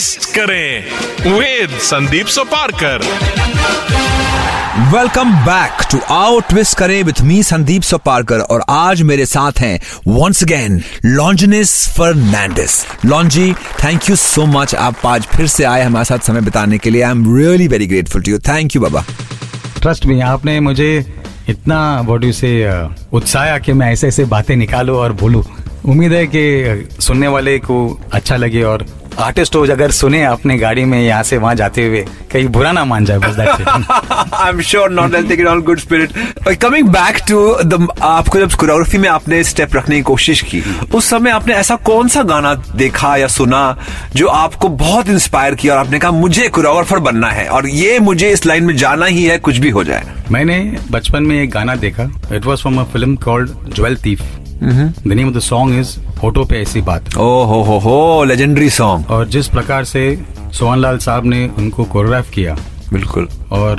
twist करें with Sandeep Soparkar. Welcome back to out twist करें with me Sandeep Soparkar और आज मेरे साथ हैं once again Longinus Fernandes Longi thank you so much आप आज फिर से आए हमारे साथ समय बिताने के लिए। I am really very grateful to you thank you Baba trust me आपने मुझे इतना बॉडी से उत्साह कि मैं ऐसे ऐसे बातें निकालूं और बोलूँ। उम्मीद है कि सुनने वाले को अच्छा लगे और आर्टिस्ट हो अगर सुने अपने गाड़ी में यहाँ से वहाँ जाते हुए कहीं बुरा ना मान जाए बस I am sure not I take it on good spirit coming back to the आपको जब कोरियोग्राफी में आपने स्टेप रखने की कोशिश की उस समय आपने ऐसा कौन सा गाना देखा या सुना जो आपको बहुत इंस्पायर किया और आपने कहा मुझे कोरियोग्राफर बनना है और ये मुझे इस लाइन में जाना ही है कुछ भी हो जाए मैंने बचपन में एक गाना देखा. It was from a film called jewel thief the name of the song is photo पे ऐसी बात। ओ हो हो हो लेजेंडरी सॉन्ग और जिस प्रकार से सोहन लाल साहब ने उनको कोरियोग्राफ किया। बिल्कुल। और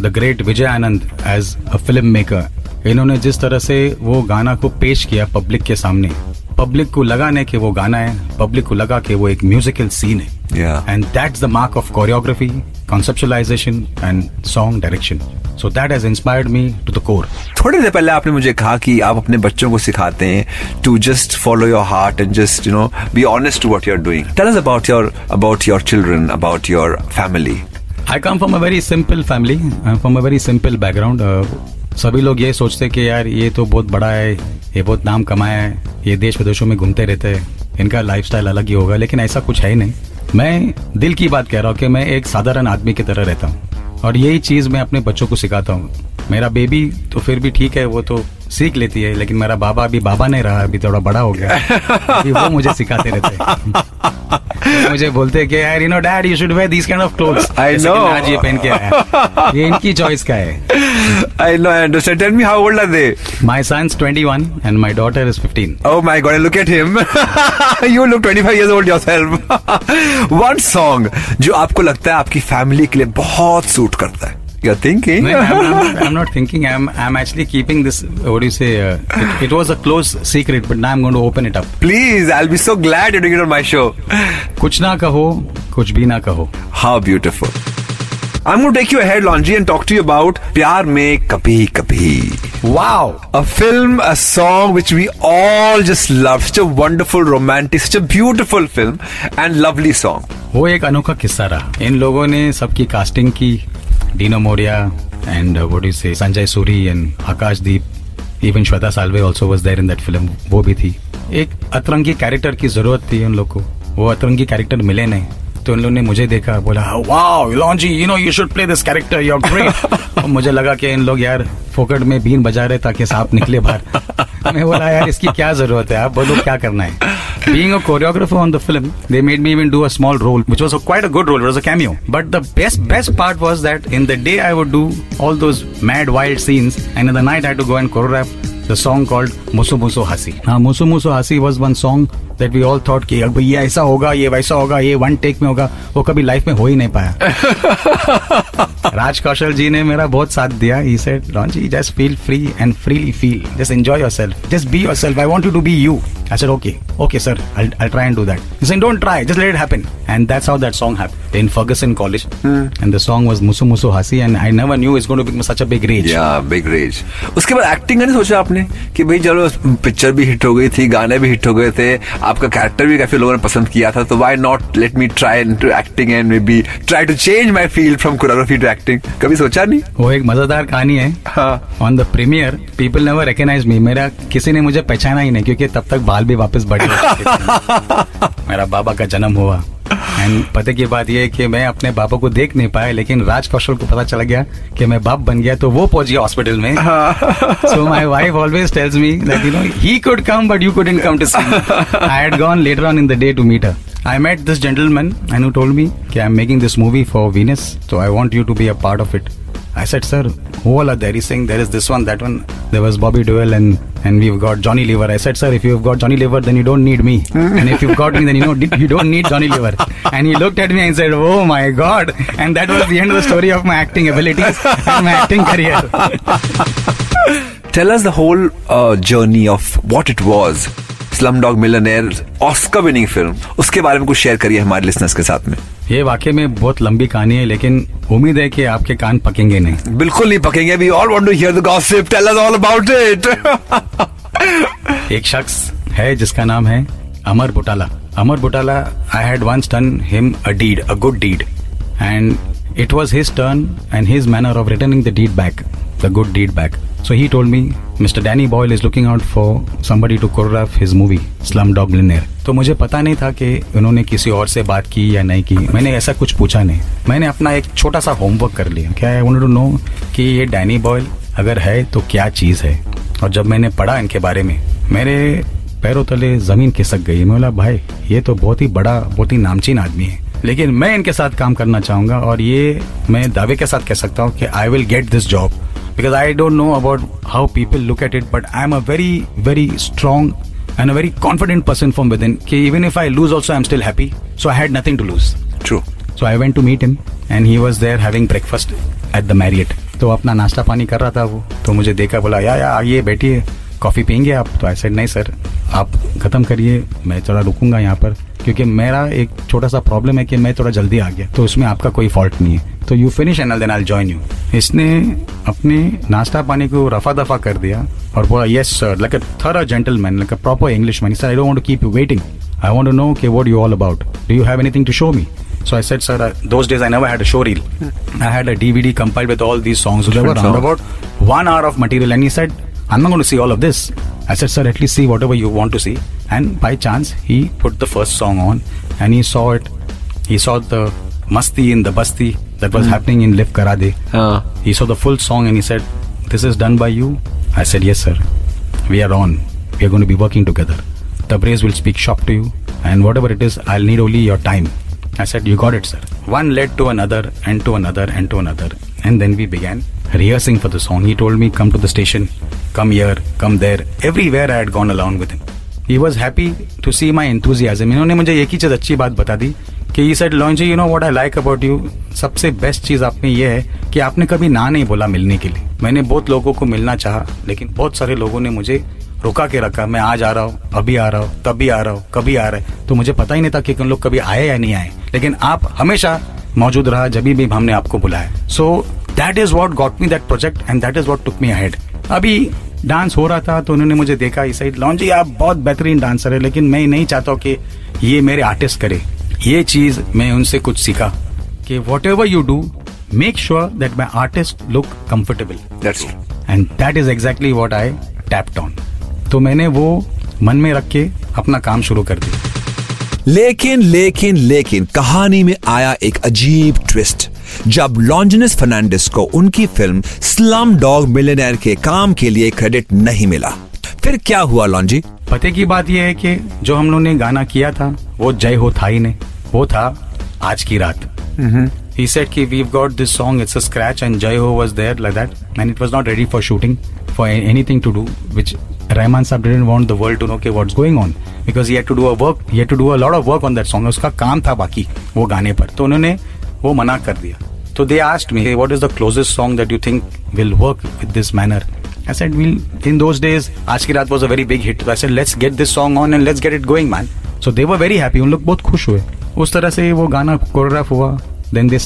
the great Vijay Anand as a film maker इन्होंने जिस तरह से वो गाना को पेश किया पब्लिक के सामने पब्लिक को लगा नहीं कि वो गाना है पब्लिक को लगा कि वो एक म्यूजिकल सीन है। And that's the mark of choreography conceptualization and song direction. So that has inspired me to the core. थोड़ी देर पहले आपने मुझे कहा कि आप अपने बच्चों को सिखाते हैं to just follow your heart and just you know be honest to what you are doing tell us about your about your children about your family I come from a very simple family from a very simple background सभी लोग ये सोचते कि यार ये तो बहुत बड़ा है ये बहुत नाम कमाया है ये देश विदेशों में घूमते रहते हैं इनका लाइफस्टाइल अलग ही होगा लेकिन ऐसा कुछ है ही नहीं। मैं दिल की बात कह रहा हूँ कि मैं एक साधारण आदमी की तरह रहता हूँ। और यही चीज़ मैं अपने बच्चों को सिखाता हूँ। मेरा बेबी तो फिर भी ठीक है वो तो सीख लेती है लेकिन मेरा बाबा अभी बाबा नहीं रहा अभी थोड़ा बड़ा हो गया। वो मुझे सिखाते रहते हैं। मुझे बोलते हैं कि यार you know dad you should wear this kind of clothes I know आज ये पहन के आया ये इनकी चॉइस का है। I know I understand tell me how old are they my sons 21 and my daughter is 15 oh my god look at him you look 25 years old yourself one song जो आपको लगता है आपकी फैमिली के लिए बहुत सूट करता है You're thinking. no, I'm, I'm, I'm, not thinking. I'm I'm actually keeping this. What do you say? Uh, it, it, was a close secret, but now I'm going to open it up. Please, I'll be so glad you're doing it on my show. कुछ ना कहो, कुछ भी ना कहो. How beautiful. I'm going to take you ahead, Lonji, and talk to you about Pyar Mein Kabhi Kabhi. Wow! A film, a song which we all just love. Such a wonderful, romantic, such a beautiful film and lovely song. वो एक अनोखा किस्सा रहा इन लोगों ने सबकी casting की Dino Moria and uh, what do you say, Sanjay Suri and Akash Deep. Even Shweta Salve also was there in that film. वो भी थी एक अतरंगी कैरेक्टर की ज़रूरत थी उन लोग को वो अतरंगी कैरेक्टर मिले नहीं तो उन लोगों ने मुझे देखा बोला wow Longi you know you should play this character you are great मुझे लगा कि इन लोग यार फोकट में बीन बजा रहे ताकि सांप निकले बाहर मैं बोला यार इसकी क्या ज़रूरत है आप बोलो क्या करना है Being a choreographer on the film, they made me even do a small role, which was a, quite a good role. It was a cameo. But the best best part was that in the day I would do all those mad wild scenes, and in the night I had to go and choreograph the song called मुसो मुसो हसी हाँ मुसो मुसो हसी was one song that we all thought कि अब ये ऐसा होगा ये वैसा होगा ये वन टेक में होगा वो कभी लाइफ में हो ही नहीं पाया। राज कौशल जी ने मेरा बहुत साथ दिया। He said Ron ji just feel free and freely feel just enjoy yourself just be yourself I want to be you I sir okay okay sir I try and do that sing don't try just let it happen and that's how that song happen in Fergusson in college and the song was मुसो मुसो हसी and I never knew is gone to big such a rage big rage उसके बाद acting नहीं सोचा आपने? आपने कि भाई चलो पिक्चर भी हिट हो गई थी गाने भी हिट हो गए थे आपका कैरेक्टर भी काफ़ी लोगों ने पसंद किया था तो why not let me try to acting and maybe try to change my field from choreography to acting कभी सोचा नहीं? वो एक मज़ेदार कहानी है। On the premiere people never recognise me मेरा किसी ने मुझे पहचाना ही नहीं क्योंकि तब तक बाल भी वापस बढ़े हो मेरा बाबा का जन्म हुआ। एंड पते की बात यह है कि मैं अपने बाबा को देख नहीं पाया लेकिन राज कौशल को पता चला गया कि मैं बाप बन गया तो वो पहुँच गया हॉस्पिटल में। So my wife always tells me that you know he could come but you couldn't come to see I had gone later on in the day to meet I met this gentleman gentleman and who told me, okay, I'm making this movie for Venus, so I want you to be a part of it. I said, sir, who all are there? He's saying there is this one, that one. There was Bobby Dewell and and we've got Johnny Lever. I said, sir, if you've got Johnny Lever, then you don't need me. and if you've got me, then you know you don't need Johnny Lever. And he looked at me and said, oh my god. And that was the end of the story of my acting abilities and my acting career. Tell us the whole uh, journey of what it was. Slumdog Millionaire, Oscar winning film उसके बारे में कुछ share करिए हमारे listeners के साथ में। ये वाकई में बहुत लंबी कहानी है लेकिन उम्मीद है कि आपके कान पकेंगे नहीं। बिल्कुल नहीं पकेंगे। We all want to hear the gossip tell us all about it एक शख्स है जिसका नाम है Amar Butala. Amar Butala I had once done him a deed a good deed and it was his turn and his manner of returning the deed back the good deed back so he told me mister Danny Boyle is looking out for somebody choreograph his movie Slum dog Millionaire तो मुझे पता नहीं था कि उन्होंने किसी और से बात की या नहीं की। मैंने ऐसा कुछ पूछा नहीं। मैंने अपना एक छोटा सा होमवर्क कर लिया। क्या आई वांटेड टू नो कि ये डैनी बॉयल अगर है तो क्या चीज़ है? और जब मैंने पढ़ा इनके बारे में, मेरे पैरों तले ज़मीन खिसक गई। मैं बोला, भाई, ये तो बहुत ही बड़ा, बहुत ही नामचीन आदमी है। लेकिन मैं इनके साथ काम करना चाहूँगा और ये मैं दावे के साथ कह सकता हूँ कि I will get this job because I don't know about how people look at it but I am a very very strong and a very confident person from within कि even if I lose also I am still happy so I had nothing to lose true so I went to meet him and he was there having breakfast at the Marriott तो अपना नाश्ता पानी कर रहा था वो। तो मुझे देखा बोला या या आइए बैठिए। कॉफ़ी पियेंगे आप? तो आई सेड नहीं सर आप खत्म करिए। मैं थोड़ा रुकूँगा यहाँ पर। क्योंकि मेरा एक छोटा सा प्रॉब्लम है कि मैं थोड़ा जल्दी आ गया। तो उसमें आपका कोई फॉल्ट नहीं है। तो you finish and then I join you इसने अपने नाश्ता पानी को रफा दफा कर दिया और बोला yes sir like a thorough gentleman like a proper English man sir I don't want to keep you waiting I want to know के what you all about do you have anything to show me So I said, sir, uh, those days I never had a show reel. I had a DVD compiled with all these songs. There were Different around about one hour of material. And he said, I'm not going to see all of this. I said, sir, at least see whatever you want to see. And by chance, he put the first song on and he saw it. He saw the Masti in the Basti That was mm. happening in Live Karade. हाँ He saw the full song and he said, This is done by you? I said, Yes, sir. We are on. We are going to be working together. Tabriz will speak shop to you, and whatever it is, I'll need only your time. I said, You got it, sir. One led to another, and to another, and to another. And then we began rehearsing for the song. He told me, Come to the station, come here, come there. Everywhere I had gone along with him. He was happy to see my enthusiasm. इन्होंने मुझे एक ही चीज़ अच्छी बात बता दी कि he said Longi you know what I like about you सबसे best चीज़ आप में ये है कि आपने कभी ना नहीं बोला मिलने के लिए। मैंने बहुत लोगों को मिलना चाहा, लेकिन बहुत सारे लोगों ने मुझे रुका के रखा, मैं आज आ रहा हूँ, अभी आ रहा हूँ, तभी आ रहा हूँ, कभी आ रहा है। तो मुझे पता ही नहीं था कि उन लोग कभी आए या नहीं आए। लेकिन आप हमेशा मौजूद रहा जब भी हमने आपको बुलाया। So that is what got me that project and that is what took me ahead अभी डांस हो रहा था तो उन्होंने मुझे देखा इस साइड लॉन्जी आप बहुत बेहतरीन डांसर है, लेकिन मैं नहीं चाहता हूँ कि ये मेरे आर्टिस्ट करे। ये चीज़ मैं उनसे कुछ सीखा कि whatever you do make sure that my artist look comfortable that's and that is exactly what I tapped on तो मैंने वो मन में रख के अपना काम शुरू कर दिया। लेकिन लेकिन लेकिन कहानी में आया एक अजीब ट्विस्ट जब लॉन्जिनस फर्नांडिस को उनकी फ़िल्म स्लम डॉग मिलियनेयर के काम के लिए क्रेडिट नहीं मिला। फिर क्या हुआ लॉन्जी पते की बात यह है कि जो हम लोग ने गाना किया था वो जय हो था ही नहीं वो था आज की रात। ही सेट की we've got this song it's a scratch and Jai Ho was there like that and it was not ready for shooting for anything to do which Rahman साहब didn't want the world to know के what going on because ये to do a work ये to do a lot of work on that song उसका काम था बाकी वो गाने पर। तो उन्होंने वो मना कर दिया। तो they asked me what is the closest song that you think will work with this manner I said well in those days आज की रात was a very big hit I said let's get this song on and let's get it going man so they were very happy उन लोग बहुत खुश हुए। उस तरह से वो गाना कोरियोग्राफ हुआ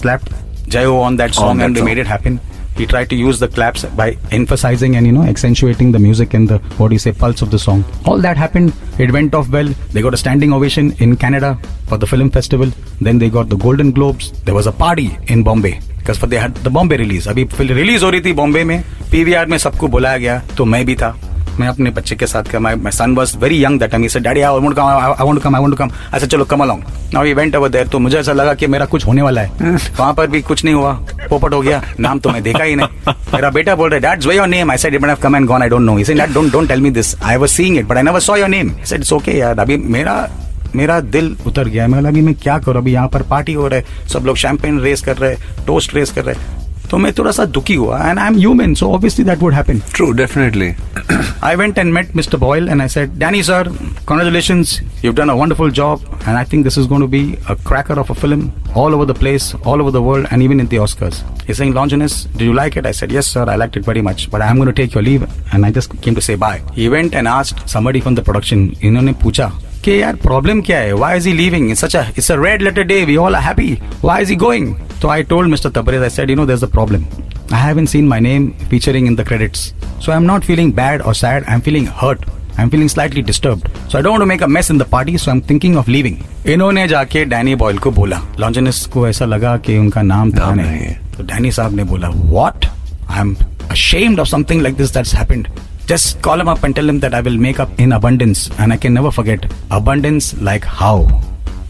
slapped Jayo on that song that and they song. made it happen. he tried to use the claps by emphasizing and you know accentuating the music and the what do you say pulse of the song all that happened it went off well they got a standing ovation in canada for the film festival then they got the golden globes there was a party in bombay because for they had the bombay release अभी release हो रही थी बॉम्बे में PVR में सबको बुलाया गया तो मैं भी था मैं अपने बच्चे के साथ my my son was very young that time he daddy I want come I want to come I want to come ऐसा चलो come along now we went over there तो मुझे ऐसा लगा कि मेरा कुछ होने वाला है। वहाँ पर भी कुछ नहीं हुआ। पोपट हो गया। नाम तो मैं देखा ही नहीं। मेरा बेटा बोल रहा है where your name I said it have come and gone I don't know he said that don't don't tell me this I was seeing it but I never saw your name I said it's okay यार अभी मेरा मेरा दिल उतर गया मैं लगा मैं क्या करूँ? अभी यहाँ पर पार्टी हो रहा है। सब लोग शैंपेन रेस कर रहे हैं टोस्ट रेस कर रहे हैं. तो मैं थोड़ा सा दुखी हुआ and I am human so obviously that would happen true definitely I went and met mister Boyle and I said Danny sir congratulation you done a wonderful job and I think this is going to be a cracker of a film all over the place all over the world and even in the Oscars is saying Longinus do you like it I said yes sir I like it very much but I am going to take your leave and I just came to say bye event and asked somebody from the production इन्होंने पूछा कि यार problem क्या है? Why is he leaving it's such it's a red letter day we all happy why is he going तो I told mister Tabrez I said you know there a problem I haven't seen my name featuring in the credits so I am not feeling bad और sad I am feeling hurt I am feeling slightly disturbed so I don't make a mess in the party so I am thinking of leaving इन्होंने जाके Danny Boyle को बोला। लॉन्जनिस को ऐसा लगा कि उनका नाम था नहीं। तो डैनी साहब ने बोला what I ashamed of something like this that's happened. Just call him up and tell him that I will make up in abundance and I can never forget abundance like how.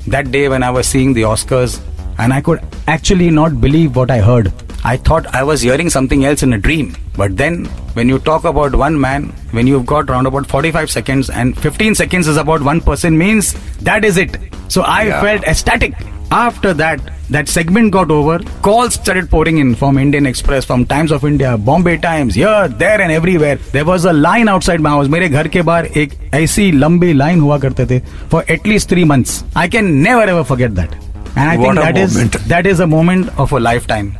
That day when I was seeing the Oscars and I could actually not believe what I heard. I thought I was hearing something else in a dream. But then when you talk about one man when you've got around about 45 seconds and 15 seconds is about one person means that is it. So I Yeah. felt ecstatic after that, that segment got over. Calls started pouring in from Indian Express, from Times of India, Bombay Times, here, there, and everywhere. There was a line outside my house. मेरे घर के बाहर एक ऐसी लंबी line हुआ करते थे for at least three months. I can never ever forget that. And I What think a that is moment. that is a moment of a lifetime,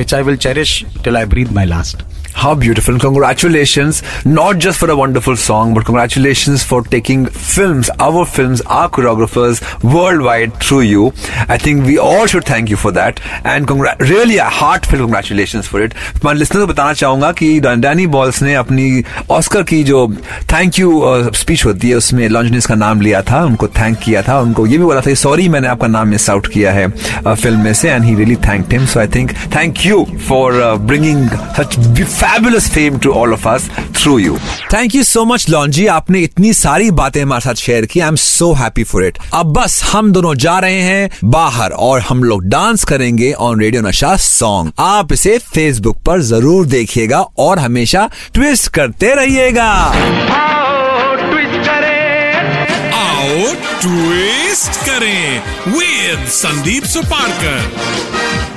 which I will cherish till I breathe my last. How beautiful. Congratulations, not just for a wonderful song, but congratulations for taking films, our films, our choreographers worldwide through you. I think we all should thank you for that. And congrat- really a heartfelt congratulations for it. मैं listener को बताना चाहूंगा कि Danny balls ने अपनी Oscar की जो thank you speech होती है उसमें लॉन्जनिस का नाम लिया था उनको थैंक किया था उनको ये भी बोला था सॉरी मैंने आपका नाम मिस आउट किया है फिल्म में से and he really thanked him so I think thank you for bringing such fabulous fame to all of us through you. Thank you so much, लॉन्जी आपने इतनी सारी बातें हमारे साथ शेयर की. I am so happy for it अब बस हम दोनों जा रहे हैं बाहर और हम लोग डांस करेंगे ऑन रेडियो नशा सॉन्ग आप इसे फेसबुक पर ज़रूर देखिएगा और हमेशा ट्विस्ट करते रहिएगा। ट्विस्ट करें विद संदीप सुपारकर।